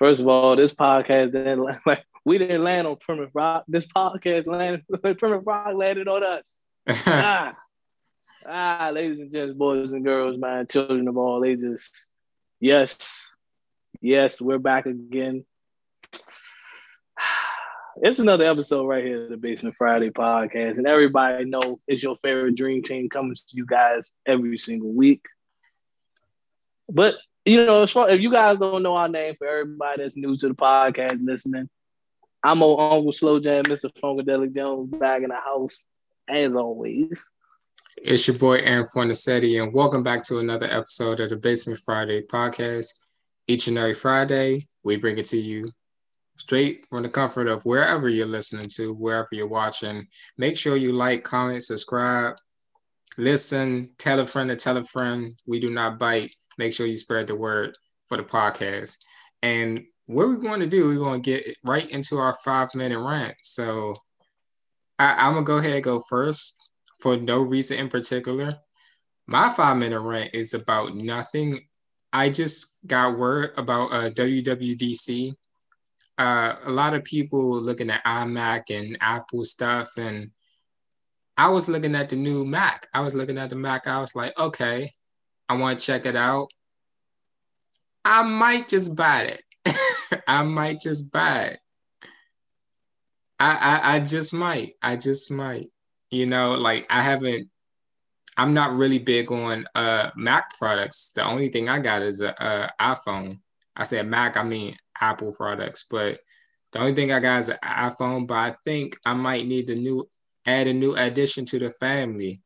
First of all, this podcast didn't like we didn't land on Plymouth Rock. This podcast landed Plymouth Rock landed on us. ah, ah, ladies and gents, boys and girls, man, children of all ages. Yes, yes, we're back again. It's another episode right here, the Basement Friday podcast, and everybody know it's your favorite dream team coming to you guys every single week. But you know, if you guys don't know our name, for everybody that's new to the podcast listening, I'm old Uncle Slow Jam, Mr. Funkadelic Jones, back in the house as always. It's your boy Aaron Fornacetti, and welcome back to another episode of the Basement Friday podcast. Each and every Friday, we bring it to you straight from the comfort of wherever you're listening to, wherever you're watching. Make sure you like, comment, subscribe, listen, tell a friend to tell a friend. We do not bite. Make sure you spread the word for the podcast. And what we're going to do, we're going to get right into our five minute rant. So I, am going to go ahead and go first for no reason in particular. My five minute rant is about nothing. I just got word about uh, WWDC uh, a lot of people looking at iMac and Apple stuff, and I was looking at the new Mac. I was looking at the Mac. I was like, okay, I want to check it out. I might just buy it. I might just buy it. I, I I just might. I just might. You know, like I haven't. I'm not really big on uh Mac products. The only thing I got is a, a iPhone. I said Mac. I mean Apple products. But the only thing I got is an iPhone. But I think I might need to new add a new addition to the family.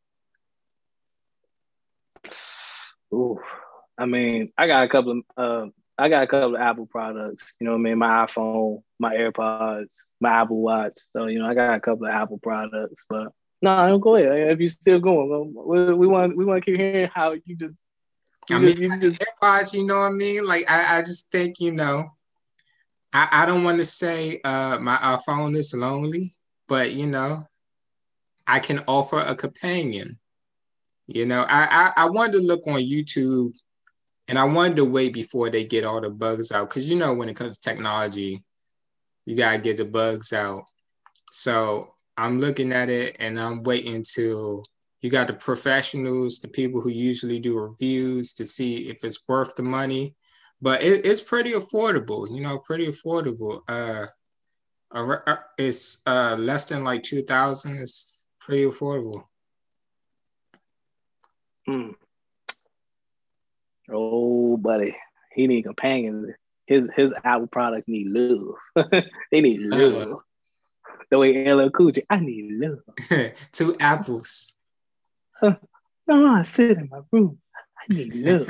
Ooh, I mean, I got a couple of uh, I got a couple of Apple products. You know, what I mean, my iPhone, my AirPods, my Apple Watch. So you know, I got a couple of Apple products. But no, I don't go ahead. If you're still going, we, we want we want to keep hearing how you just. You I mean, you just, AirPods. You know what I mean? Like I, I just think you know I, I don't want to say uh, my uh, phone is lonely, but you know, I can offer a companion. You know, I, I, I wanted to look on YouTube and I wanted to wait before they get all the bugs out. Cause you know, when it comes to technology, you gotta get the bugs out. So I'm looking at it and I'm waiting till you got the professionals, the people who usually do reviews to see if it's worth the money but it, it's pretty affordable. You know, pretty affordable. Uh, uh it's uh less than like two thousand. It's pretty affordable. Hmm. Oh, buddy, he need companions. His his Apple products need love. they need love. Uh, the way LL Cool J, I need love. Two apples. no, I sit in my room. I need love.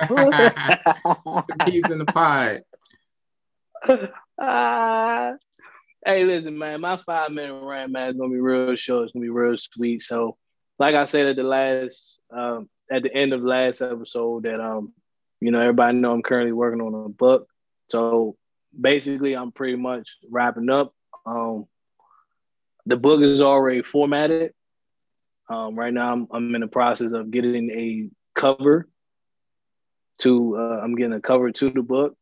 Keys in the pie. Uh, hey, listen, man. My five minute rant, man, is gonna be real short. It's gonna be real sweet. So, like I said at the last, um, at the end of last episode, that um, you know, everybody know I'm currently working on a book. So basically, I'm pretty much wrapping up. Um, the book is already formatted. Um, right now, I'm, I'm in the process of getting a cover to uh, I'm getting a cover to the book,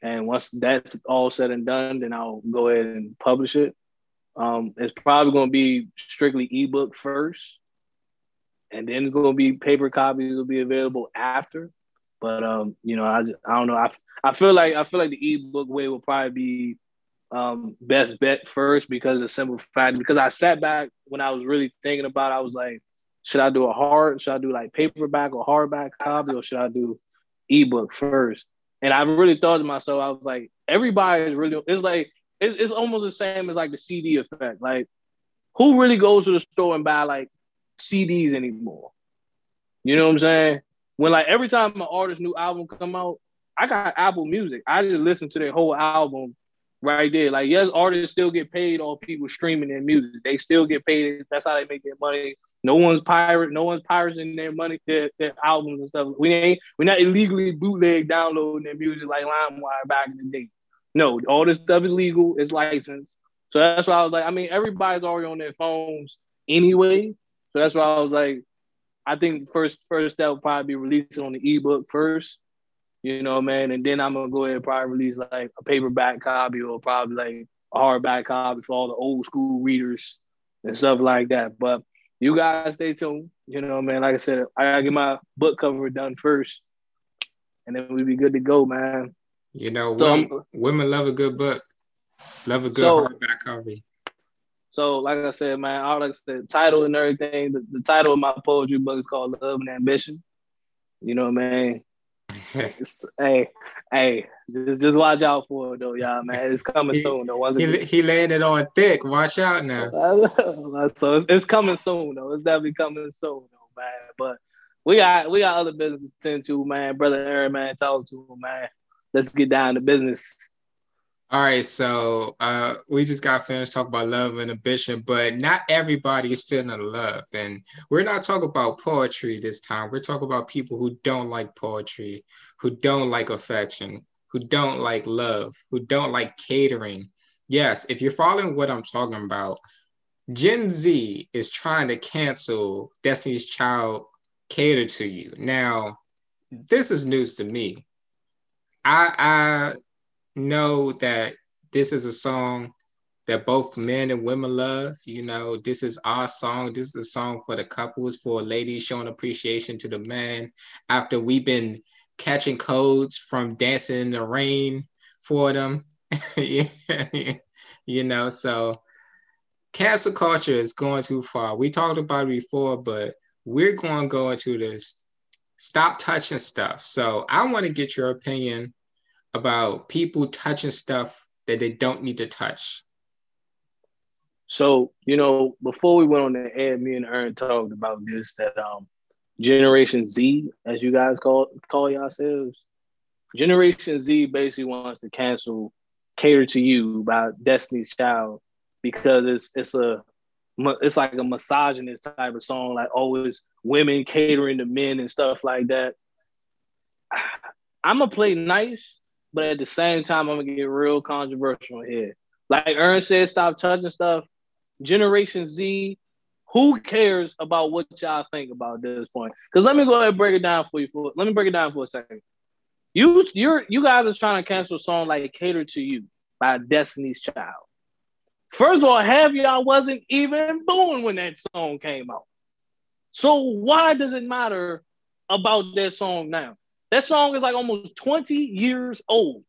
and once that's all said and done, then I'll go ahead and publish it. Um, it's probably going to be strictly ebook first, and then it's going to be paper copies will be available after. But um, you know, I I don't know. I I feel like I feel like the ebook way will probably be um, best bet first because of the simple fact because I sat back when I was really thinking about it, I was like, should I do a hard, should I do like paperback or hardback copy, or should I do ebook first. And I really thought to myself, I was like, everybody is really, it's like, it's, it's almost the same as like the CD effect. Like, who really goes to the store and buy like CDs anymore? You know what I'm saying? When like every time an artist new album come out, I got Apple Music. I just listen to their whole album right there. Like, yes, artists still get paid on people streaming their music. They still get paid. That's how they make their money. No one's pirate. No one's pirating their money, their, their albums and stuff. We ain't. We're not illegally bootleg downloading their music like LimeWire back in the day. No, all this stuff is legal. It's licensed. So that's why I was like, I mean, everybody's already on their phones anyway. So that's why I was like, I think first first step will probably be releasing on the ebook first, You know, man, and then I'm gonna go ahead and probably release like a paperback copy or probably like a hardback copy for all the old school readers and stuff like that. But you guys stay tuned. You know, man. Like I said, I gotta get my book cover done first, and then we be good to go, man. You know, so, women, women love a good book, love a good so, hardback cover. So, like I said, man, all like I said, title and everything. The, the title of my poetry book is called Love and Ambition. You know, man. hey, hey, just, just watch out for it though, y'all, man. It's coming he, soon though. Wasn't he, he landed on thick. Watch out now. so it's, it's coming soon though. It's definitely coming soon though, man. But we got we got other business to tend to, man. Brother Aaron, man, talk to him, man. Let's get down to business. All right, so uh, we just got finished talking about love and ambition, but not everybody is feeling love. And we're not talking about poetry this time. We're talking about people who don't like poetry, who don't like affection, who don't like love, who don't like catering. Yes, if you're following what I'm talking about, Gen Z is trying to cancel Destiny's Child cater to you. Now, this is news to me. I I know that this is a song that both men and women love. You know, this is our song. This is a song for the couples, for ladies showing appreciation to the men after we've been catching codes from dancing in the rain for them. you know, so cancel culture is going too far. We talked about it before, but we're going to go into this stop touching stuff. So I want to get your opinion about people touching stuff that they don't need to touch? So, you know, before we went on the air, me and Aaron talked about this that um Generation Z, as you guys call call yourselves, Generation Z basically wants to cancel Cater to You by Destiny's Child because it's it's a it's like a misogynist type of song, like always oh, women catering to men and stuff like that. I'm gonna play nice but at the same time, I'm gonna get real controversial here. Like Aaron said, stop touching stuff. Generation Z, who cares about what y'all think about this point? Because let me go ahead and break it down for you. For let me break it down for a second. You you're you guys are trying to cancel a song like "Cater to You" by Destiny's Child. First of all, half y'all wasn't even born when that song came out. So why does it matter about that song now? That song is like almost 20 years old.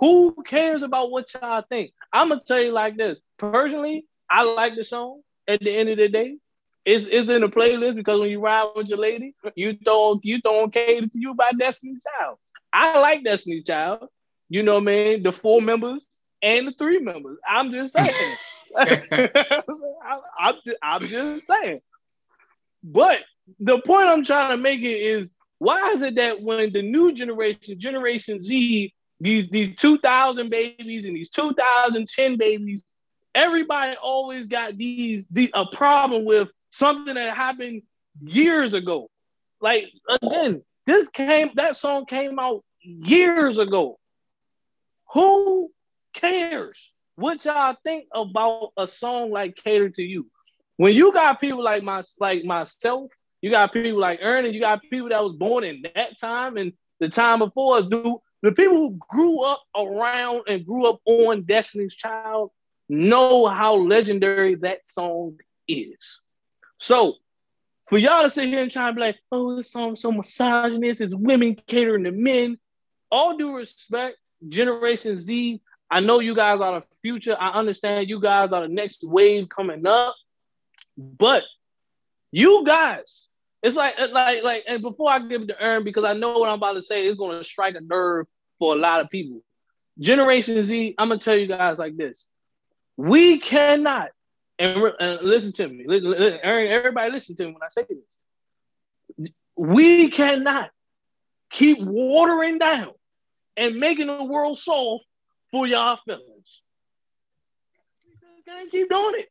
Who cares about what y'all think? I'm gonna tell you like this. Personally, I like the song. At the end of the day, it's, it's in the playlist because when you ride with your lady, you throw you throw cater to you by Destiny Child. I like Destiny Child. You know what I mean? The four members and the three members. I'm just saying. I, I'm, I'm just saying. But the point I'm trying to make it is why is it that when the new generation, Generation Z, these these 2000 babies and these 2010 babies, everybody always got these, these a problem with something that happened years ago. Like again, this came that song came out years ago. Who cares what y'all think about a song like Cater to You? When you got people like my like myself you got people like Ernie. You got people that was born in that time and the time before us. Do the people who grew up around and grew up on Destiny's Child know how legendary that song is. So for y'all to sit here and try and be like, oh, this song's so misogynist, it's women catering to men. All due respect, Generation Z, I know you guys are the future. I understand you guys are the next wave coming up. But you guys it's like like like and before I give it to Ern, because I know what I'm about to say is gonna strike a nerve for a lot of people. Generation Z, I'm gonna tell you guys like this. We cannot, and, and listen to me, listen, everybody listen to me when I say this. We cannot keep watering down and making the world soft for y'all feelings. We can't keep doing it.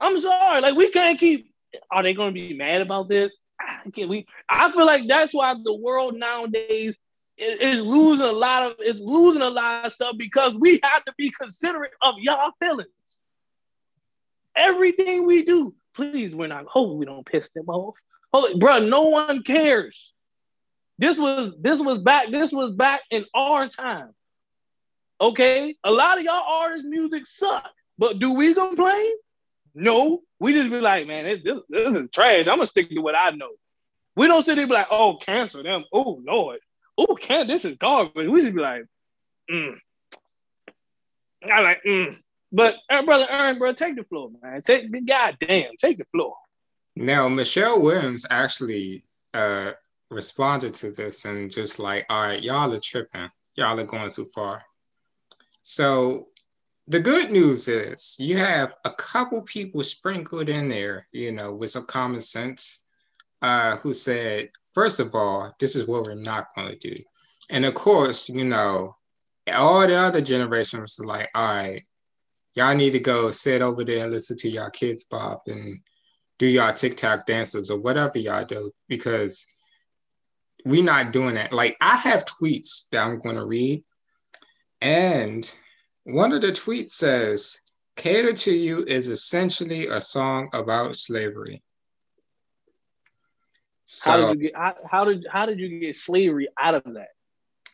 I'm sorry, like we can't keep. Are they gonna be mad about this? Ah, can we? I feel like that's why the world nowadays is, is losing a lot of is losing a lot of stuff because we have to be considerate of y'all feelings. Everything we do, please, we're not. Hope we don't piss them off. Hope, bro, no one cares. This was this was back. This was back in our time. Okay, a lot of y'all artists' music suck, but do we complain? No, we just be like, man, this, this, this is trash. I'm gonna stick to what I know. We don't sit there be like, oh, cancel them. Oh Lord, oh, can this is garbage. We just be like, mm. I like, mm. But uh, brother Aaron, bro, take the floor, man. Take the goddamn, take the floor. Now, Michelle Williams actually uh responded to this and just like, all right, y'all are tripping. Y'all are going too far. So the good news is you have a couple people sprinkled in there, you know, with some common sense, uh, who said, first of all, this is what we're not going to do. And of course, you know, all the other generations were like, all right, y'all need to go sit over there and listen to y'all Kidz Bop and do y'all TikTok dances or whatever y'all do because we not doing that. Like I have tweets that I'm going to read, and one of the tweets says, "Cater to You is essentially a song about slavery." So, how did you get how, how did how did you get slavery out of that?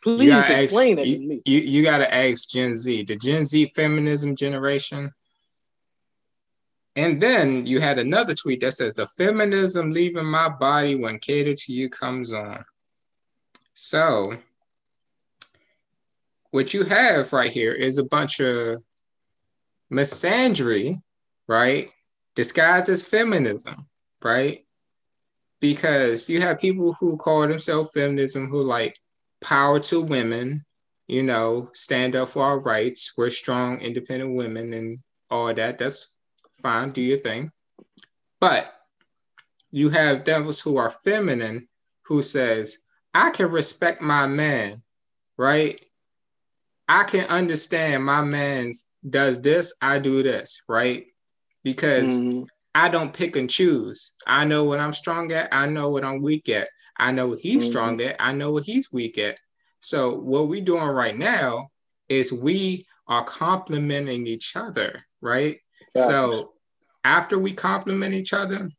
Please explain ask, it to me. You, you got to ask Gen Z, the Gen Z feminism generation. And then you had another tweet that says, The feminism leaving my body when Cater to You comes on. So, what you have right here is a bunch of misandry, right? Disguised as feminism, right? Because you have people who call themselves feminism who like power to women, you know, stand up for our rights. We're strong, independent women and all that. That's fine, do your thing. But you have devils who are feminine who says, I can respect my man, right? I can understand my man's does this, I do this, right? Because mm-hmm. I don't pick and choose. I know what I'm strong at, I know what I'm weak at. I know what he's mm-hmm. strong at. I know what he's weak at. So what we're doing right now is we are complementing each other, right? Yeah. So after we compliment each other,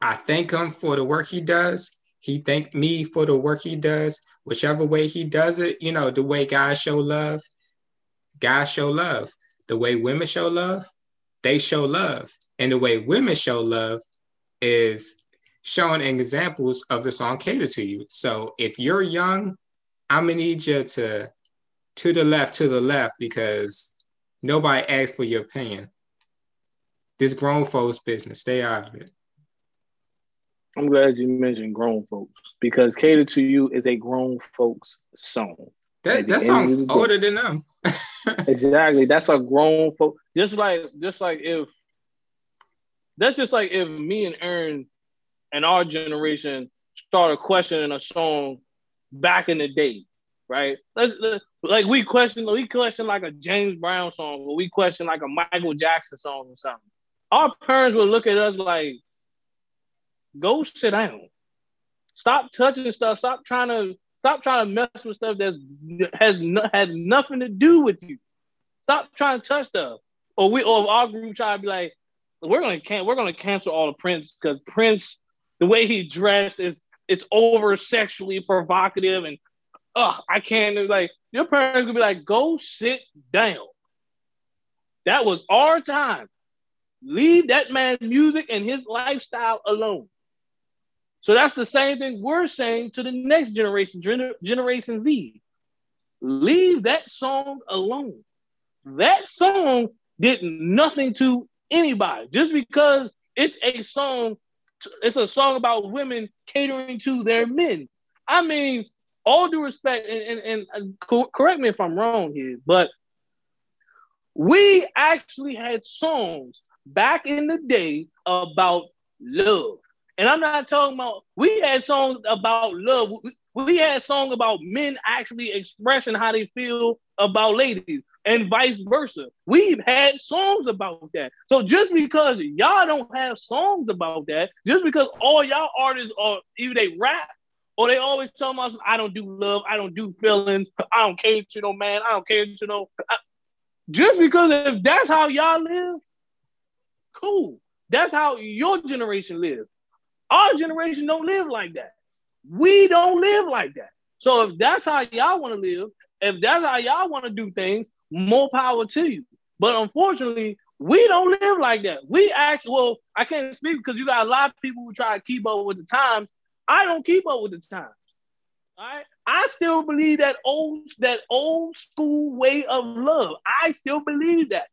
I thank him for the work he does. He thank me for the work he does. Whichever way he does it, you know, the way guys show love, guys show love. The way women show love, they show love. And the way women show love is showing examples of the song cater to you. So if you're young, I'm gonna need you to to the left, to the left, because nobody asked for your opinion. This grown folks business. Stay out of it. I'm glad you mentioned grown folks because "Cater to You" is a grown folks song. That that song's older than them. exactly. That's a grown folk. Just like just like if that's just like if me and Aaron and our generation started questioning a song back in the day, right? Let's, let's, like we question, we question like a James Brown song, or we question like a Michael Jackson song or something. Our parents would look at us like, "Go sit down, stop touching stuff, stop trying to stop trying to mess with stuff that has no, has nothing to do with you. Stop trying to touch stuff." Or we, or our group try to be like, "We're gonna can we're gonna cancel all the Prince because Prince." the way he dressed is it's over sexually provocative and uh I can't like your parents could be like, go sit down. That was our time. Leave that man's music and his lifestyle alone. So that's the same thing we're saying to the next generation, gener- Generation Z. Leave that song alone. That song did nothing to anybody just because it's a song it's a song about women catering to their men. I mean, all due respect, and, and, and uh, correct me if I'm wrong here, but we actually had songs back in the day about love. And I'm not talking about, we had songs about love. We, had songs about men actually expressing how they feel about ladies and vice versa. We've had songs about that. So just because y'all don't have songs about that, just because all y'all artists are either they rap or they always tell us, I don't do love, I don't do feelings, I don't care to no man, I don't care to no. Just because if that's how y'all live, cool. That's how your generation live. Our generation don't live like that. We don't live like that. So if that's how y'all want to live, if that's how y'all want to do things, more power to you. But unfortunately, we don't live like that. We actually, well, I can't speak because you got a lot of people who try to keep up with the times. I don't keep up with the times. All right. I still believe that old that old school way of love. I still believe that.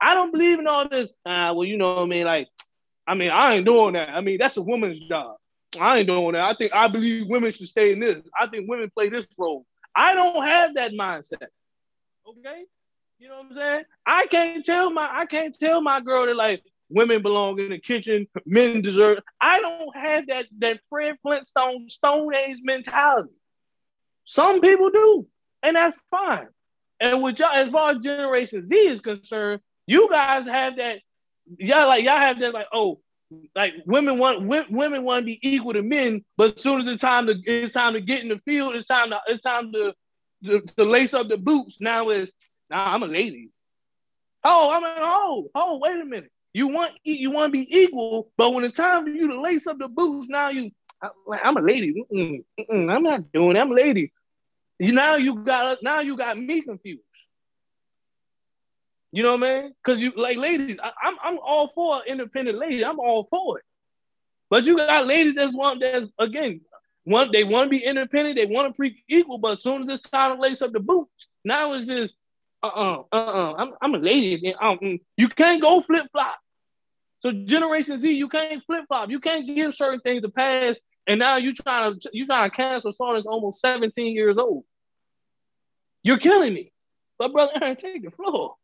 I don't believe in all this. Uh, well, you know what I mean? Like, I mean, I ain't doing that. I mean, that's a woman's job. I ain't doing that. I think I believe women should stay in this. I think women play this role. I don't have that mindset. Okay? You know what I'm saying? I can't tell my I can't tell my girl that like women belong in the kitchen, men deserve. I don't have that that Fred Flintstone Stone Age mentality. Some people do, and that's fine. And with y'all, as far as Generation Z is concerned, you guys have that. Y'all like y'all have that like oh, like women want women want to be equal to men, but as soon as it's time to it's time to get in the field, it's time to it's time to to, to lace up the boots. Now it's now I'm a lady. Oh, I'm like, oh, oh, wait a minute. You want you want to be equal, but when it's time for you to lace up the boots, now you I'm a lady. Mm-mm, mm-mm, I'm not doing. It. I'm a lady. You now you got now you got me confused. You know what I mean? Because you like ladies, I, am I'm, I'm all for independent ladies. I'm all for it. But you got ladies that's want that's again one they want to be independent, they want to pre equal, but as soon as it's time to lace up the boots, now it's just uh-uh, uh-uh. I'm, I'm a lady. Um, you can't go flip flop. So Generation Z, you can't flip flop. You can't give certain things a pass, and now you trying to you trying to cancel someone that's almost 17 years old. You're killing me. But brother Aaron, take the floor.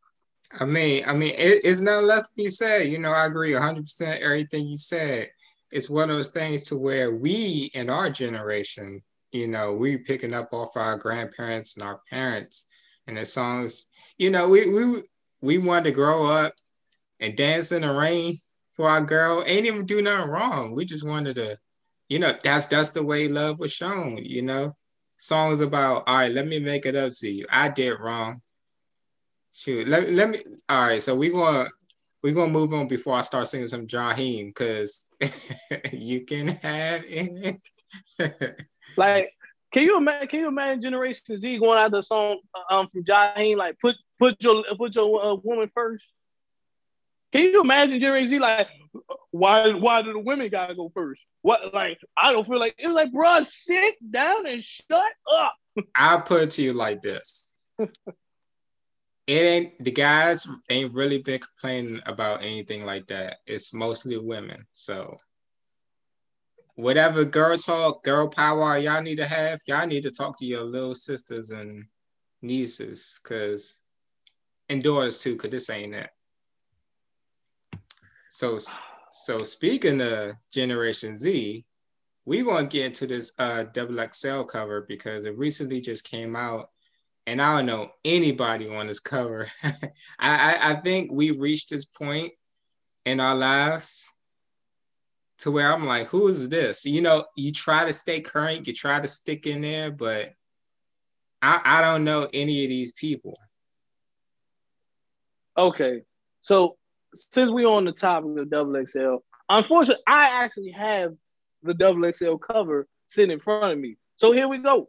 I mean, I mean, it, it's not left to be said. You know, I agree 100 percent everything you said. It's one of those things to where we in our generation, you know, we picking up off our grandparents and our parents and the songs. You know, we we we wanted to grow up and dance in the rain for our girl. Ain't even do nothing wrong. We just wanted to, you know, that's that's the way love was shown. You know, songs about all right. Let me make it up to you. I did wrong. Shoot, let, let me. All right, so we're gonna we're gonna move on before I start singing some Jaheim because you can have it. like can you imagine? Can you imagine Generation Z going out the song um, from Jaheim like put put your put your uh, woman first? Can you imagine Generation Z like why why do the women gotta go first? What like I don't feel like it was like bro, sit down and shut up. I'll put it to you like this. it ain't the guys ain't really been complaining about anything like that. It's mostly women. So whatever girls talk, girl power y'all need to have, y'all need to talk to your little sisters and nieces, cause and daughters too, cause this ain't that. So so speaking of Generation Z, we to get into this uh double XL cover because it recently just came out, and I don't know anybody on this cover. I, I I think we reached this point in our lives to where I'm like, who is this? You know, you try to stay current, you try to stick in there, but I, I don't know any of these people. Okay. So since we're on the topic of double XL, unfortunately, I actually have the double XL cover sitting in front of me. So here we go.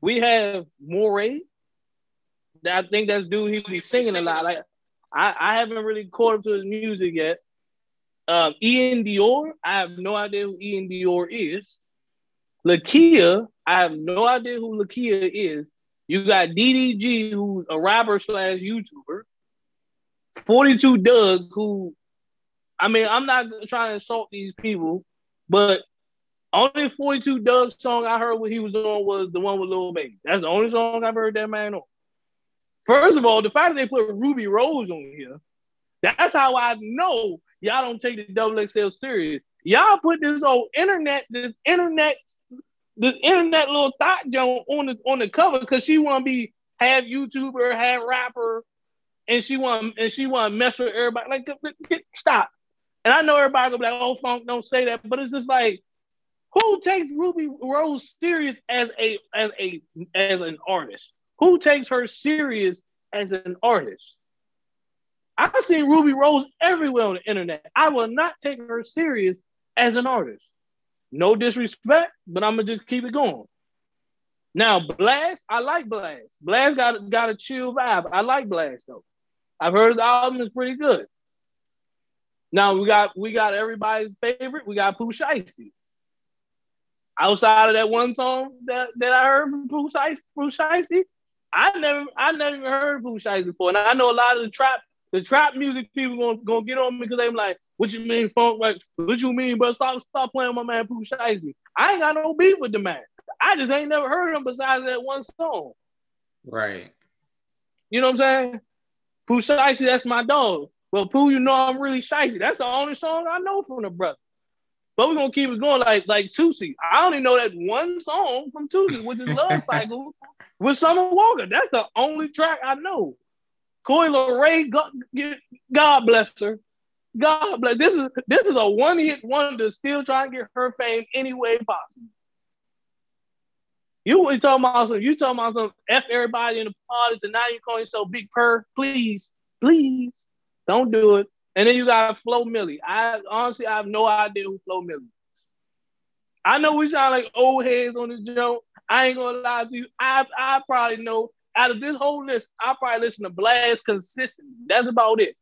We have Morray. I think that's dude he be singing a lot. Like I, I haven't really caught up to his music yet. Um, Iann Dior, I have no idea who Iann Dior is. Lakeyah, I have no idea who Lakeyah is. You got DDG, who's a rapper slash YouTuber. 42 Dugg, who, I mean, I'm not trying to insult these people, but only 42 Dugg song I heard when he was on was the one with Lil Baby. That's the only song I've heard that man on. First of all, the fact that they put Rubi Rose on here, that's how I know y'all don't take the double XL serious. Y'all put this old internet, this internet, this internet little thought joint on the on the cover because she want to be half YouTuber, half rapper, and she want and she want to mess with everybody. Like, get, stop. And I know everybody gonna be like, "Oh, Funk, don't say that," but it's just like, who takes Rubi Rose serious as a as a as an artist? Who takes her serious as an artist? I've seen Rubi Rose everywhere on the internet. I will not take her serious as an artist. No disrespect, but I'm gonna just keep it going. Now, Blxst, I like Blxst. Blxst got got a chill vibe. I like Blxst though. I've heard his album is pretty good. Now we got we got everybody's favorite. We got Pooh Shiesty. Outside of that one song that, that I heard from Pooh Shiesty, I never I never even heard Pooh Shiesty before. And I know a lot of the trap the trap music people gonna, gonna get on me because they're like, what you mean funk? Like, what you mean, bro? Stop stop playing my man Pooh Shiesty. I ain't got no beef with the man. I just ain't never heard him besides that one song. Right. You know what I'm saying? Pooh that's my dog. Well, Pooh, you know I'm really shicey. That's the only song I know from the brother. But we're gonna keep it going like like Toosii. I only know that one song from Toosii, which is Love Cycle with Summer Walker. That's the only track I know. Coi Leray, God, God bless her. God bless. This is this is a one hit wonder, still trying to get her fame any way possible. You was talking about some, you talking about some F everybody in the party tonight. You calling yourself Big Purr. Please, please don't do it. And then you got Flo Milli. I honestly I have no idea who Flo Milli is. I know we sound like old heads on this joke. I ain't gonna lie to you. I I probably know out of this whole list, I probably listen to Blxst consistently. That's about it.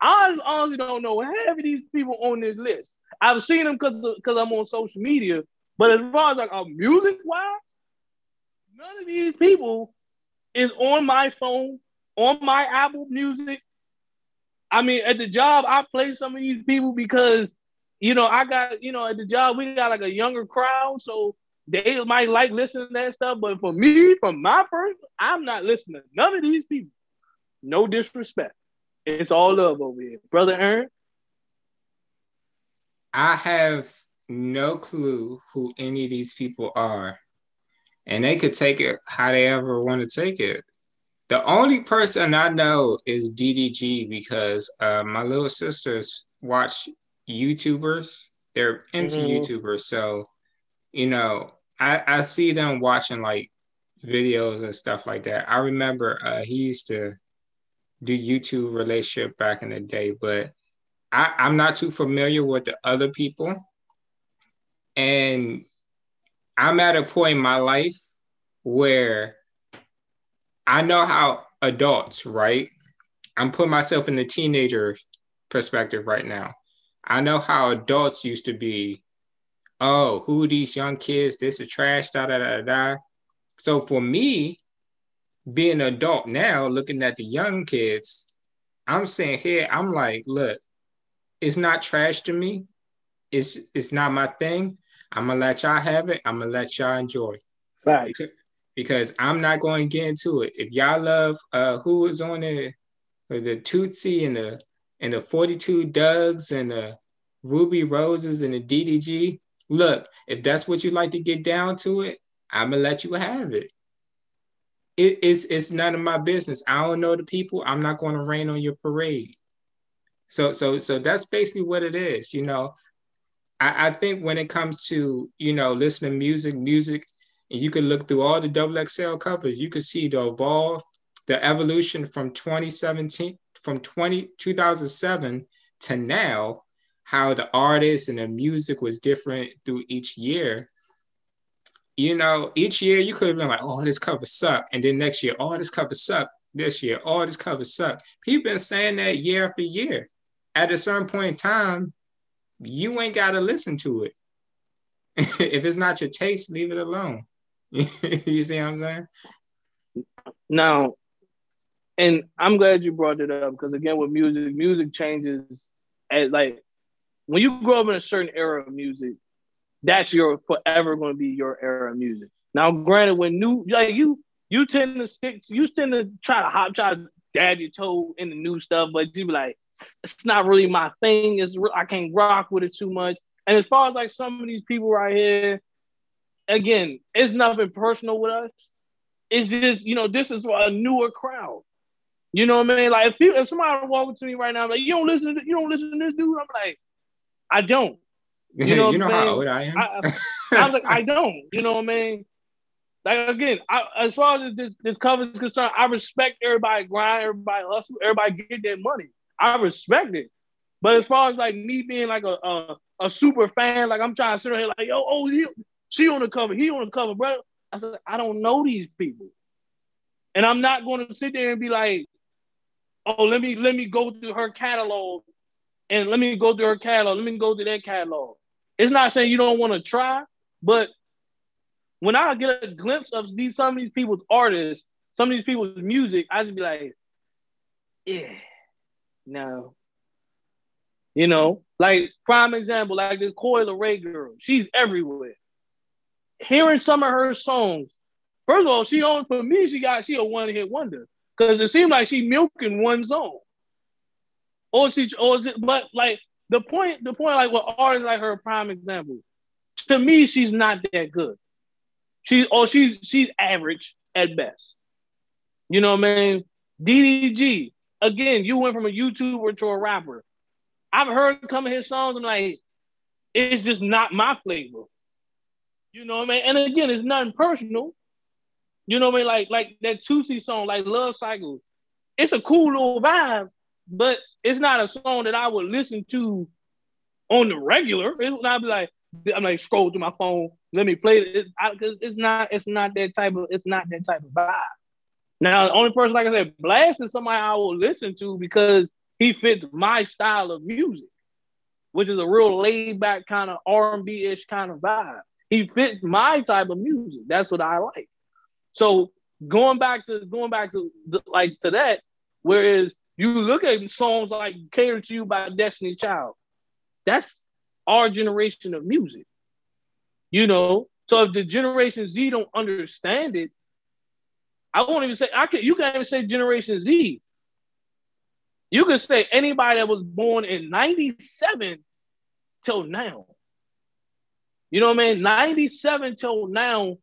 I honestly don't know half of these people on this list. I've seen them because because I'm on social media, but as far as like uh, a music wise, none of these people is on my phone, on my Apple Music. I mean, at the job, I play some of these people because, you know, I got, you know, at the job, we got like a younger crowd. So they might like listening to that stuff. But for me, from my person, I'm not listening to none of these people. No disrespect. It's all love over here. Brother Aaron? I have no clue who any of these people are and they could take it how they ever want to take it. The only person I know is DDG because uh, my little sisters watch YouTubers. They're into mm-hmm. YouTubers, so you know I, I see them watching like videos and stuff like that. I remember uh, he used to do YouTube relationship back in the day, but I, I'm not too familiar with the other people. And I'm at a point in my life where I know how adults, right? I'm putting myself in the teenager perspective right now. I know how adults used to be. Oh, who are these young kids? This is trash, da da da da. So for me, being an adult now, looking at the young kids, I'm saying here, I'm like, look, it's not trash to me. It's it's not my thing. I'm gonna let y'all have it. I'm gonna let y'all enjoy. Right. Because, because I'm not going to get into it. If y'all love uh, who was on there, the Toosii and the and the 42 Dugs and the Rubi Roses and the DDG, look, if that's what you like to get down to it, I'm gonna let you have it. it it's it's none of my business. I don't know the people. I'm not going to rain on your parade. So so so that's basically what it is. You know, I, I think when it comes to you know listening to music, music, and you could look through all the double XL covers, you could see the evolve, the evolution from 2017, from 20, 2007 to now, how the artists and the music was different through each year. You know, each year you could have been like, oh, this cover suck. And then next year, oh, this cover suck. This year, oh, this cover suck. People been saying that year after year. At a certain point in time, you ain't got to listen to it. if it's not your taste, leave it alone. you see what I'm saying? Now, and I'm glad you brought it up because again, with music, music changes as like when you grow up in a certain era of music, that's your forever going to be your era of music. Now, granted, when new like you you tend to stick, you tend to try to hop, try to dab your toe in the new stuff, but you be like, it's not really my thing. It's I can't rock with it too much. And as far as like some of these people right here, again, it's nothing personal with us. It's just, you know, this is for a newer crowd. You know what I mean? Like if people, if somebody walking to me right now, like you don't listen to you don't listen to this dude, I'm like, I don't. You know, you know how old I am. I, I, was like, I don't. You know what I mean? Like again, I, as far as this this cover is concerned, I respect everybody grind, everybody hustle, everybody get their money. I respect it. But as far as like me being like a a, a super fan, like I'm trying to sit here like, yo, oh, he, she on the cover, he on the cover, bro. I said, I don't know these people. And I'm not going to sit there and be like, oh, let me let me go through her catalog and let me go through her catalog, let me go through that catalog. It's not saying you don't want to try, but when I get a glimpse of these some of these people's artists, some of these people's music, I just be like, yeah, no. You know, like prime example, like this Coi Ray girl, she's everywhere. Hearing some of her songs, first of all, she on for me, she got she a one hit wonder because it seemed like she milking one song. Or she, or it, but like the point, the point, like with artists like her, prime example. To me, she's not that good. She's or she's she's average at best. You know what I mean? DDG. Again, you went from a YouTuber to a rapper. I've heard some of his songs. I'm like, it's just not my flavor. You know what I mean? And again, it's nothing personal. You know what I mean? Like like that Toosii song, like Love Cycle. It's a cool little vibe, but it's not a song that I would listen to on the regular. It's not be like I'm like scroll through my phone. Let me play it because it's not it's not that type of it's not that type of vibe. Now, the only person like I said, Blxst is somebody I will listen to because he fits my style of music, which is a real laid back kind of R and B ish kind of vibe. He fits my type of music. That's what I like. So going back to going back to like to that, whereas you look at songs like "Cater to You" by Destiny Child, that's our generation of music. You know, so if the Generation Z don't understand it, I won't even say I can. You can't even say Generation Z. You could say anybody that was born in '97 till now. You know what I mean? '97 till now,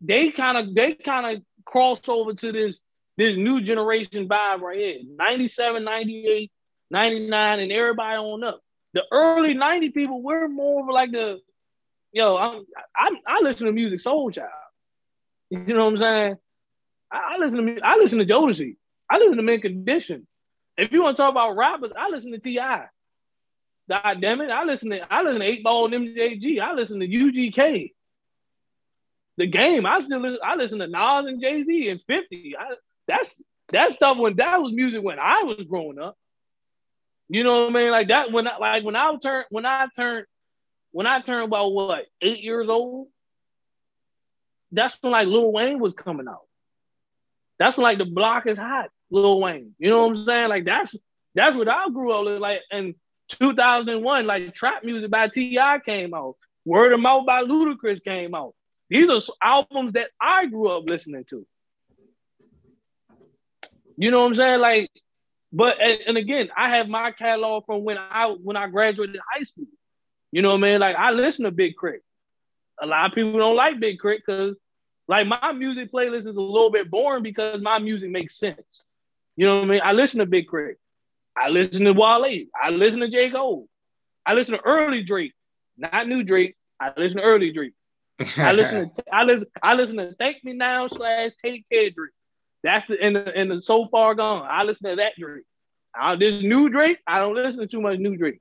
they kind of they kind of cross over to this this new generation vibe right here. 97, 98, 99, and everybody on up. The early 90 people were more of like the yo, I'm, I'm I listen to Musiq Soulchild. You know what I'm saying? I, I listen to I listen to Jodeci. I listen to Mint Condition. If you want to talk about rappers, I listen to T.I. God damn it, I listen to I listen to Eight Ball and MJG. I listen to UGK. The game, I still listen, I listen to Nas and Jay Z and Fifty. I, that's that stuff when that was music when I was growing up. You know what I mean? Like that when I like when I turned when I turned when I turned about what eight years old. That's when like Lil Wayne was coming out. That's when like the block is hot, Lil Wayne. You know what I'm saying? Like that's that's what I grew up with. Like in 2001, like trap music by T.I. came out. Word of Mouth by Ludacris came out. These are albums that I grew up listening to. You know what I'm saying? Like, but and, again, I have my catalog from when I when I graduated high school. You know what I mean? Like I listen to Big K.R.I.T. A lot of people don't like Big K.R.I.T. because like my music playlist is a little bit boring because my music makes sense. You know what I mean? I listen to Big K.R.I.T. I listen to Wale. I listen to J. Cole. I listen to early Drake, not new Drake. I listen to early Drake. I listen to I listen I listen to Thank Me Now slash Take Care Drake. That's the in the in the so far gone. I listen to that Drake. I, this new Drake, I don't listen to too much new Drake.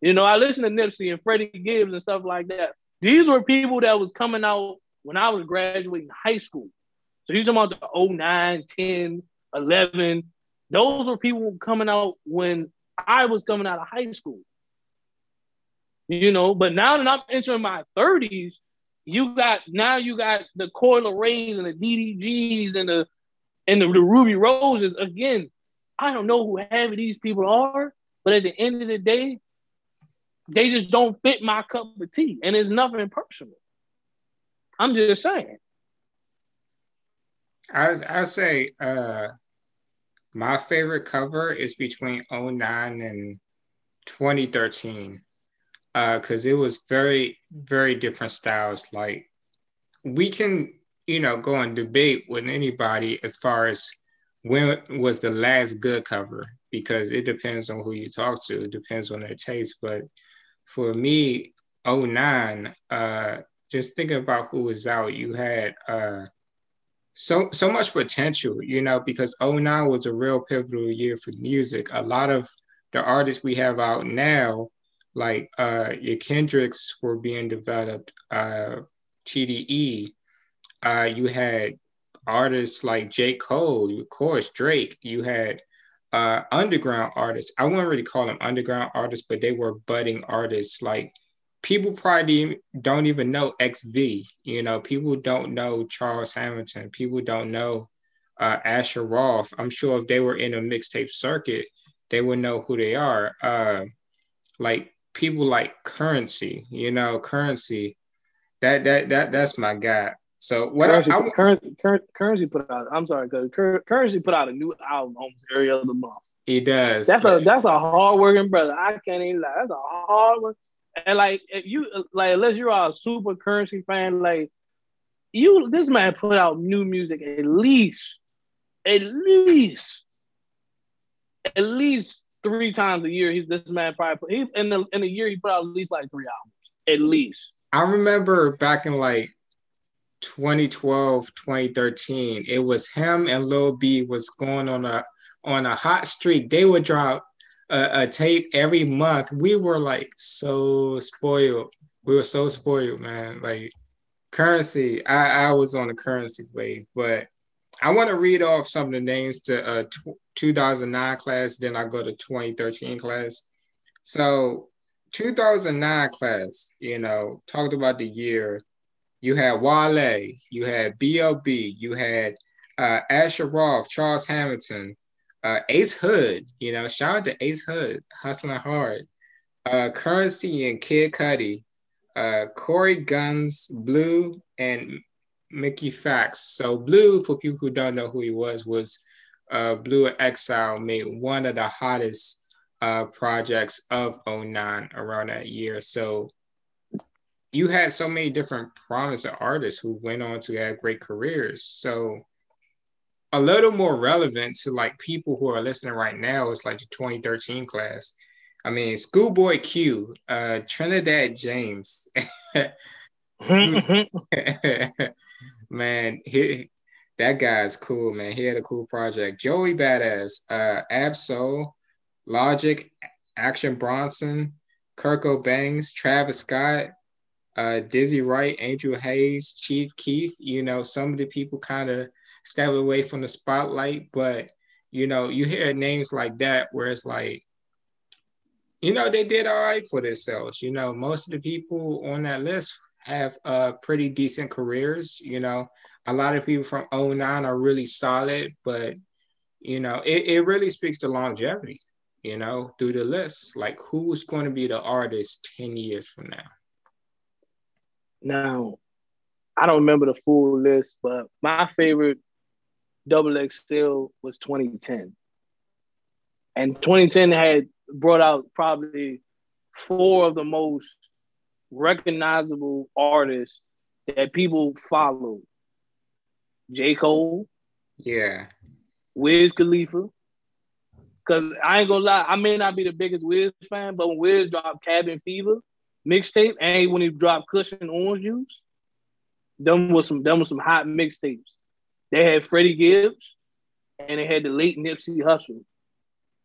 You know, I listen to Nipsey and Freddie Gibbs and stuff like that. These were people that was coming out when I was graduating high school. So you're talking about the 09, 10, 11. Those were people coming out when I was coming out of high school. You know, but now that I'm entering my 30s, you got now you got the Coi Rays and the DDGs and the and the, the Rubi Roses. Again, I don't know who half of these people are, but at the end of the day, they just don't fit my cup of tea. And it's nothing personal. I'm just saying. I I say uh my favorite cover is between 09 and 2013. Uh because it was very, very different styles. Like we can, you know, go and debate with anybody as far as when was the last good cover because it depends on who you talk to, it depends on their taste. But for me, 09, uh, just thinking about who was out, you had uh, so so much potential, you know, because 09 was a real pivotal year for music. A lot of the artists we have out now, like uh, your Kendricks were being developed, uh, TDE. Uh, you had artists like J. Cole, of course, Drake. You had uh, underground artists. I wouldn't really call them underground artists, but they were budding artists. Like people probably don't even know XV. You know, people don't know Charles Hamilton. People don't know uh, Asher Roth. I'm sure if they were in a mixtape circuit, they would know who they are. Uh, like people like Curren$y. You know, Curren$y. That that that that's my guy. So what Curren$y, I, I Curren$y, Curren$y put out. I'm sorry, because Curren$y put out a new album almost every other month. He does. That's a that's a hard working brother. I can't even lie. That's a hard work. And like if you like unless you're a super Curren$y fan, like you this man put out new music at least, at least, at least three times a year. He's this man probably put, he in the in a year he put out at least like three albums. At least. I remember back in like 2012, 2013, it was him and Lil B was going on a on a hot streak. They would drop a, tape every month. We were like so spoiled. We were so spoiled, man. Like Curren$y, I, I was on the Curren$y wave, but I want to read off some of the names to uh, t- 2009 class, then I go to 2013 class. So 2009 class, you know, talked about the year. You had Wale, you had B.O.B., you had uh, Asher Roth, Charles Hamilton, uh, Ace Hood, you know, shout out to Ace Hood, hustling hard. Uh, Curren$y and Kid Cudi, uh, Cory Gunz, Blu, and Mickey Factz. So Blu, for people who don't know who he was, was uh, Blu Exile made one of the hottest uh, projects of 09 around that year. So you had so many different promising artists who went on to have great careers. So a little more relevant to like people who are listening right now is like the 2013 class. I mean, Schoolboy Q, uh, Trinidad James. man, he, that guy's cool, man. He had a cool project. Joey Badass, uh, Ab-Soul, Logic, Action Bronson, Kirko Bangz, Travis Scott, uh, Dizzy Wright, Angel Haze, Chief Keef. You know, some of the people kind of step away from the spotlight, but you know, you hear names like that where it's like, you know, they did all right for themselves. You know, most of the people on that list have uh pretty decent careers. You know, a lot of people from 09 are really solid, but you know, it, it really speaks to longevity, you know, through the list. Like who's going to be the artist 10 years from now? Now, I don't remember the full list, but my favorite double XL was 2010. And 2010 had brought out probably four of the most recognizable artists that people follow. J. Cole. Yeah. Wiz Khalifa. Cause I ain't gonna lie, I may not be the biggest Wiz fan, but when Wiz dropped Cabin Fever mixtape and when he dropped Kush and Orange Juice, them was some them was some hot mixtapes. They had Freddie Gibbs and they had the late Nipsey Hussle.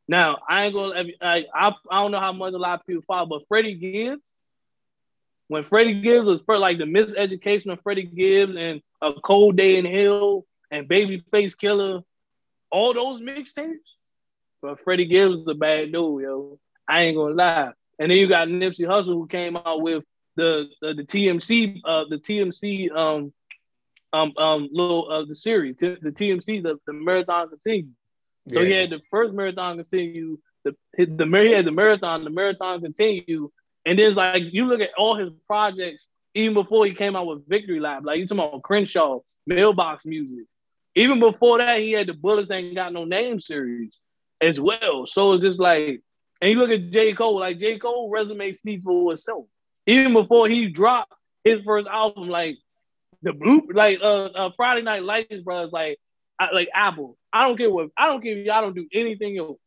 Now, I ain't gonna, I, I, don't know how much a lot of people follow, but Freddie Gibbs, when Freddie Gibbs was for like the miseducation of Freddie Gibbs and A Cold Day in Hell and Babyface Killer, all those mixtapes, but Freddie Gibbs is a bad dude, yo. I ain't gonna lie. And then you got Nipsey Hussle who came out with the the, the TMC uh the TMC um um um little uh, the series, the TMC, the, the marathon continue. So yeah. he had the first marathon continue, the the he had the marathon, the marathon continue, and then it's like you look at all his projects, even before he came out with Victory Lap, like you talking about Crenshaw, Mailbox Music. Even before that, he had the Bullets Ain't Got No Name series as well. So it's just like, and you look at J. Cole, like J. Cole resume speaks for itself. Even before he dropped his first album, like the blue like uh, uh Friday Night Lights, bro, is like I, like Apple. I don't care what I don't care y'all don't do anything else.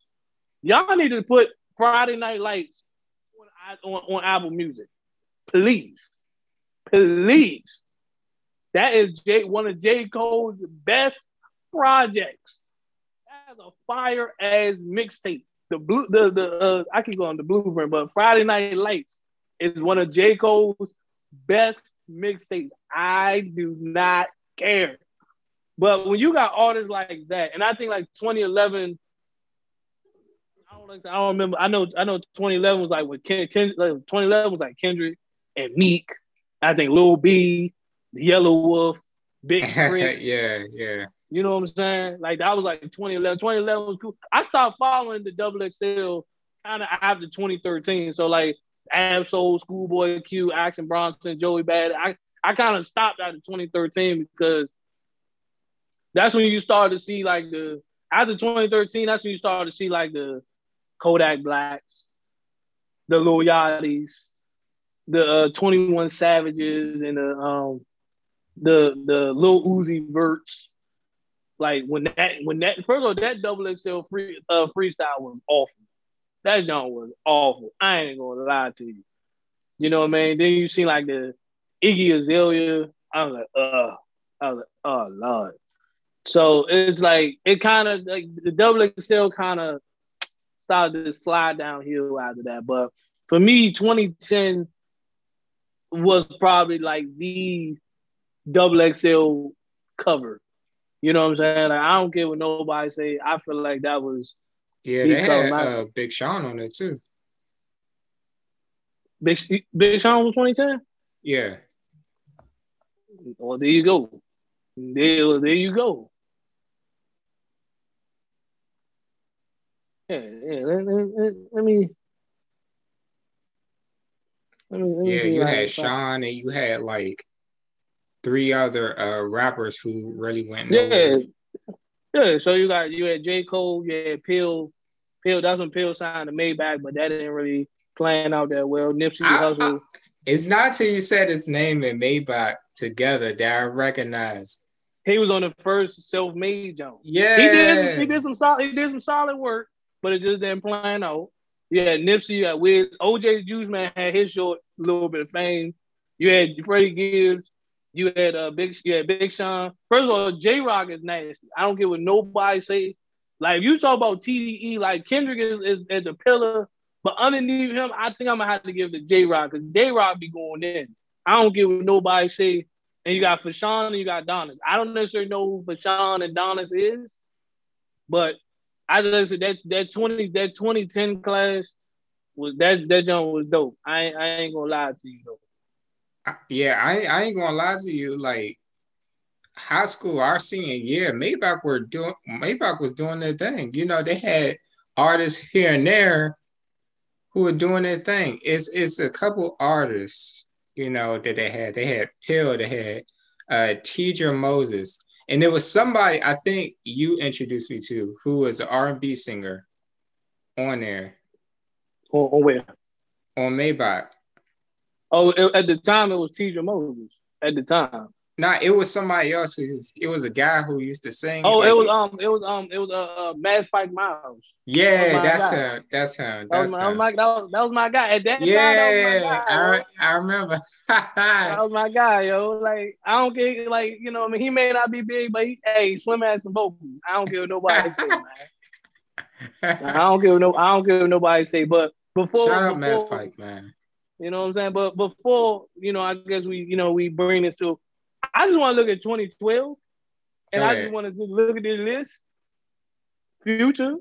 Y'all need to put Friday Night Lights on, on, on Apple Music, please, please. That is J one of J Cole's best projects. That's a fire as mixtape. the blue the the uh, I keep going the blueprint, but Friday Night Lights is one of J. Cole's best mixtapes. I do not care. But when you got artists like that, and I think like 2011, I don't, I don't remember. I know I know 2011 was like with Ken, Ken like 2011 was like Kendrick and Meek. I think Lil B, Yelawolf, Big K.R.I.T. yeah, yeah. You know what I'm saying? Like that was like 2011. 2011 was cool. I stopped following the Double XL kind of after 2013. So like Ab-Soul, Schoolboy Q, Action Bronson, Joey Bad. I I kind of stopped after 2013 because that's when you start to see like the after 2013. That's when you start to see like the Kodak Blacks, the Lil Yachty's, the uh, 21 Savages, and the um the the Lil Uzi Verts like when that when that first of all that double XL free uh freestyle was awful. That joint was awful. I ain't gonna lie to you. You know what I mean? Then you see like the Iggy Azalea. I was like, uh, I was like, oh lord. So it's like it kind of like the double XL kind of started to slide downhill after that. But for me, 2010 was probably like the double XL cover you know what I'm saying? Like, I don't care what nobody say. I feel like that was yeah. They had uh, Big Sean on it too. Big Big Sean was 2010. Yeah. Well, there you go. There, there you go. Yeah, yeah. Let me yeah, you had Sean and you had like three other uh, rappers who really went. Yeah, yeah. So you got you had J Cole, you had Pill, Pill. That's when Pill signed the Maybach, but that didn't really plan out that well. Nipsey Hussle. It's not till you said his name and Maybach together that I recognized. He was on the first self-made jump. Yeah, he did. He did some solid. He did some solid work, but it just didn't plan out. You had Nipsey, you had Wiz, OJ Juice Man had his short little bit of fame. You had Freddie Gibbs, you had uh, Big, you had Big Sean. First of all, Jay Rock is nasty. I don't care what nobody say. Like you talk about TDE, like Kendrick is, is at the pillar, but underneath him, I think I'm gonna have to give to Jay Rock because Jay Rock be going in. I don't care what nobody say. And you got Fashawn and you got Donnis. I don't necessarily know who Fashawn and Donnis is, but I just said that that 20 that 2010 class was that that jump was dope. I I ain't gonna lie to you though yeah, I, I ain't gonna lie to you. Like high school, our senior year, Maybach were doing Maybach was doing their thing. You know, they had artists here and there who were doing their thing. It's it's a couple artists, you know, that they had. They had Pill, they had uh Teedra Moses, and there was somebody I think you introduced me to who was an R&B singer on there. On, on where? On Maybach. Oh, it, at the time it was Teedra Moses. At the time. Nah, it was somebody else. Who was, it was a guy who used to sing. Oh, like, it was um, it was um, it was uh, uh Mad Spike Miles. Yeah, that that's guy. him. That's him. That's that was, him. My, that, was, that was my guy. At that yeah, time, I, I remember. that was my guy, yo. Like I don't get like you know, I mean, he may not be big, but he, hey, Slim has some vocals. I don't care what nobody say, man. I don't care no, I don't care what nobody say. But before, shout out Mad Spike, man. You know what I'm saying? But before, you know, I guess we, you know, we bring this to I just want to look at 2012 and I just want to just look at this list. Future,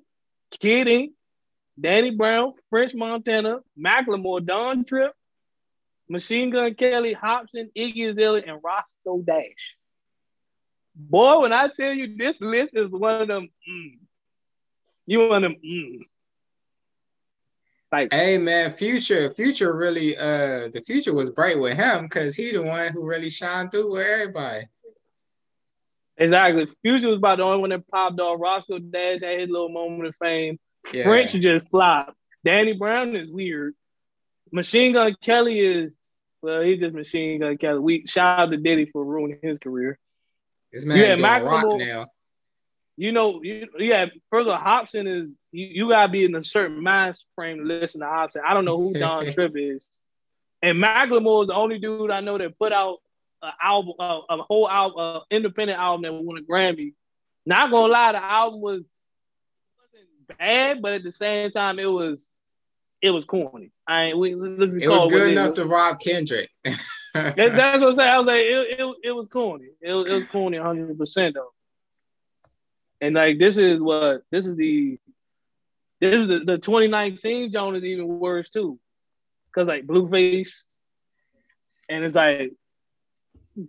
Kid Ink, Danny Brown, French Montana, Macklemore, Don Trip, Machine Gun Kelly, Hopsin, Iggy Azalea, and Roscoe Dash. Boy, when I tell you this list is one of them, mm, you one of them, mm, like, hey man, future, future really, uh, the future was bright with him because he the one who really shined through with everybody. Exactly. Future was about the only one that popped off. Roscoe Dash had his little moment of fame. Yeah. French just flopped. Danny Brown is weird. Machine Gun Kelly is well, he's just Machine Gun Kelly. We shout out to Diddy for ruining his career. This man yeah, doing rock now. You know, you, yeah. Further, Hopsin is you, you gotta be in a certain mind frame to listen to Hopsin. I don't know who Don Trip is, and Macklemore is the only dude I know that put out an album, uh, a whole album, uh, independent album that won a Grammy. Not gonna lie, the album was wasn't bad, but at the same time, it was it was corny. I ain't we let's It was good enough it, to rob Kendrick. that, that's what I'm saying. I was like, it, it, it was corny. It, was- it was corny 100 percent though. And like this is what this is the this is the, the 2019 Joan is even worse too, cause like Blueface, and it's like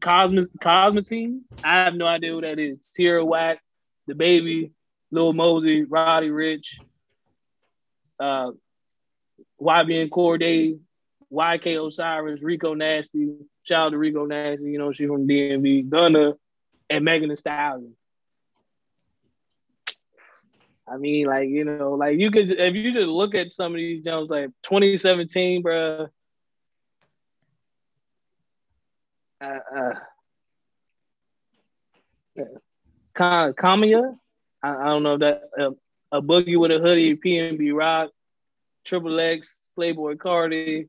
Cosmic Cosmetine. I have no idea who that is. Tierra Whack, the baby, Lil Mosey, Roddy Ricch, uh, YBN Cordae, YK Osiris, Rico Nasty, out to Rico Nasty, you know, she from DMV, Gunna, and Megan Thee Stallion. I mean, like, you know, like you could if you just look at some of these jumps, like 2017, bruh. Uh, uh, Ka- Kamaiyah, I, I don't know if that uh, a boogie with a hoodie, PNB Rock, Triple X, Playboi Carti.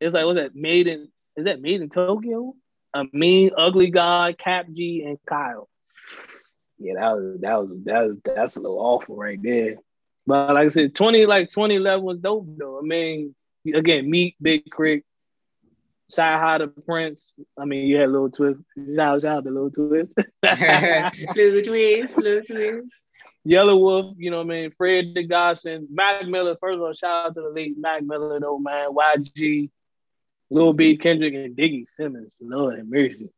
It's like, what's that? Made in is that made in Tokyo? A mean, ugly guy, Kap G, and Kyle. Yeah, that was that was that was that's a little awful right there. But like I said, 20 like 2011 was dope though. I mean, again, Meek, Big CyHi the Prynce. I mean, you had Little Twist. Shout, shout out to Little Twist. little twins, little twins. Yelawolf, you know what I mean? Fred the Godson, Mac Miller. First of all, shout out to the late Mac Miller, though, man. YG, Lil B, Kendrick, and Diggy Simmons. Lord have mercy.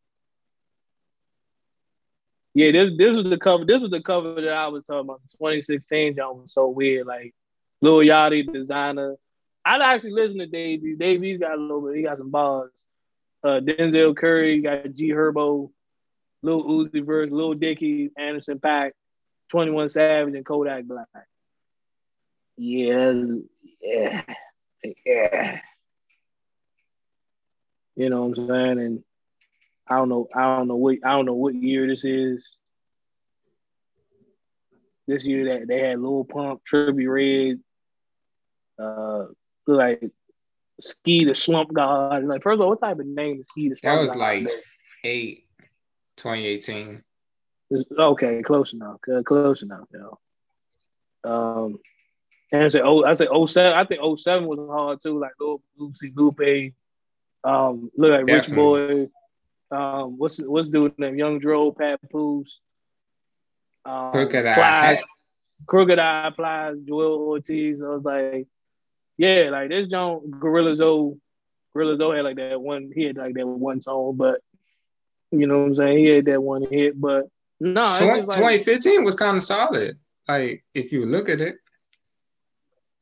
Yeah, this this was the cover. This was the cover that I was talking about. 2016 John was so weird. Like Lil Yachty, Desiigner. I'd actually listen to Dave. East. Dave got a little bit. He got some bars. Uh, Denzel Curry got G Herbo, Lil Uzi Vert, Lil Dicky, Anderson .Paak, 21 Savage, and Kodak Black. Yeah, yeah, yeah. You know what I'm saying? And I don't know, I don't know what I don't know what year this is. This year that they had Lil Pump, Trippie Redd, uh, like Ski the Slump God. Like, first of all, what type of name is Ski the Slump God? That was God? like eight, 2018. Okay, close enough. Close enough, yo. Um, and I said, oh, I said, 07. I think 07 was hard too. Like Lil Lucy Lupe, um, look like Rich Boy. Um, what's what's doing them? Young Dro, Papoose, um, Crooked I. Plies, Crooked I, Plies, Joell Ortiz. I was like, yeah, like this John Gorilla Zoe, Gorilla Zoe had like that one. He had like that one song, but you know what I'm saying. He had that one hit, but no, it's 20, just like, 2015 was kind of solid. Like if you look at it,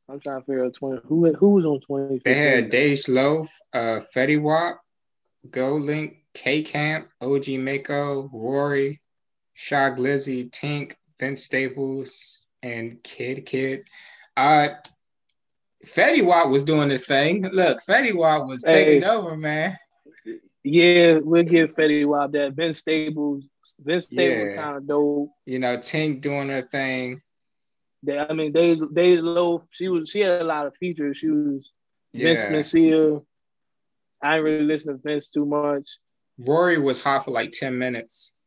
I'm trying to figure out twenty. Who who was on twenty? they had Dej Loaf, uh, Fetty Wap, GoldLink, K Camp, OG Maco, Raury, Shy Glizzy, Tink, Vince Staples, and Kidd Kidd. Uh, Fetty Wap was doing this thing. Look, Fetty Wap was taking Hey. over, man. Yeah, we'll give Fetty Wap that. Vince Staples. Vince Staples Yeah. kind of dope. You know, Tink doing her thing. They, I mean, they they low. She was she had a lot of features. She was Vince Yeah. Messiah. I ain't really listen to Vince too much. Raury was hot for like 10 minutes.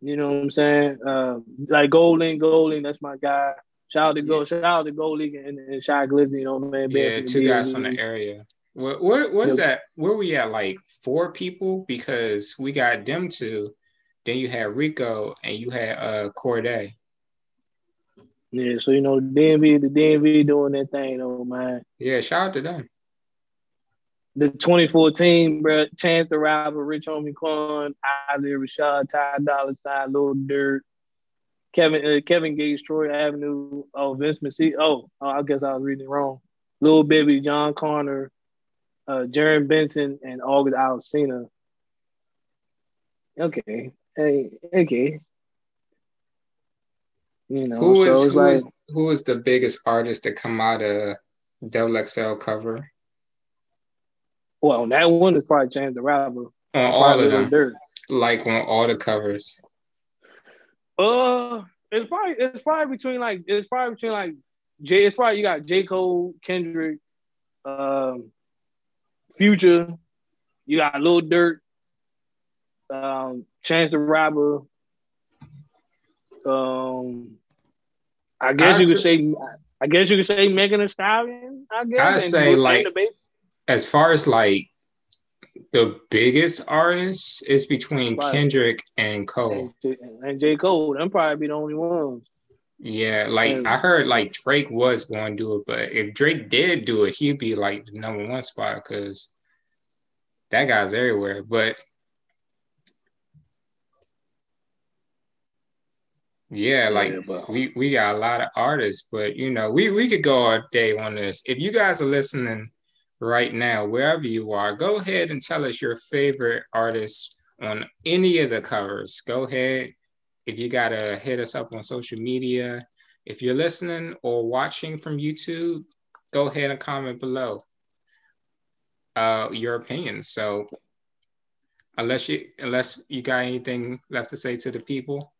You know what I'm saying? Uh, like GoldLink, GoldLink, that's my guy. Shout out to Go, shout out to GoldLink and, and Shy Glizzy. You know what I mean? Yeah, two guys from the area. What where what's Yeah. that? Where we at? Like four people because we got them two. Then you had Rico and you had uh Cordae. Yeah, so you know the DMV, the DMV doing that thing, though, man. Yeah, shout out to them. The 2014, bro, Chance the Rapper, Rich Homie Quan, Isaiah Rashad, Ty Dolla Sign, Lil Durk, Kevin uh, Kevin Gates, Troy Avenue, oh Vince Messi, oh, oh, I guess I was reading it wrong. Lil Baby, Jon Connor, uh, Jarren Benton, and August Alcina. Okay, hey, okay. You know, Who so is it's who like, is who is the biggest artist to come out of Double XL cover well, that one is probably Chance the Rapper. on all of them? Durk. Like on all the covers. Uh, it's probably it's probably between like it's probably between like J. It's probably you got J Cole, Kendrick, um, Future. You got Lil Durk, um, Chance the Rapper. Um, I guess I you could say. I guess you could say Megan Thee Stallion. I guess. I say like as far as like the biggest artists is between right. Kendrick and Cole. And, and J. Cole, them probably be the only ones. Yeah, like and, I heard like Drake was going to do it, but if Drake did do it, he'd be like the number one spot because that guy's everywhere. But yeah, like yeah, but, we we got a lot of artists, but you know, we we could go all day on this. If you guys are listening right now, wherever you are, go ahead and tell us your favorite artists on any of the covers. Go ahead. If you got to hit us up on social media, if you're listening or watching from YouTube, go ahead and comment below uh, your opinion. So, unless you unless you got anything left to say to the people,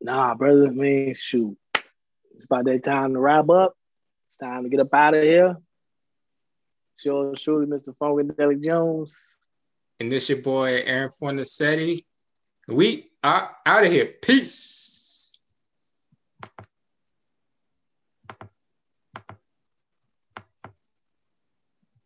nah, brother, man, shoot, it's about that time to wrap up. It's time to get up out of here. Sure, surely, Mr. Funkadelic Jones. And this is your boy Aaron Fornasetti. We are out of here. Peace.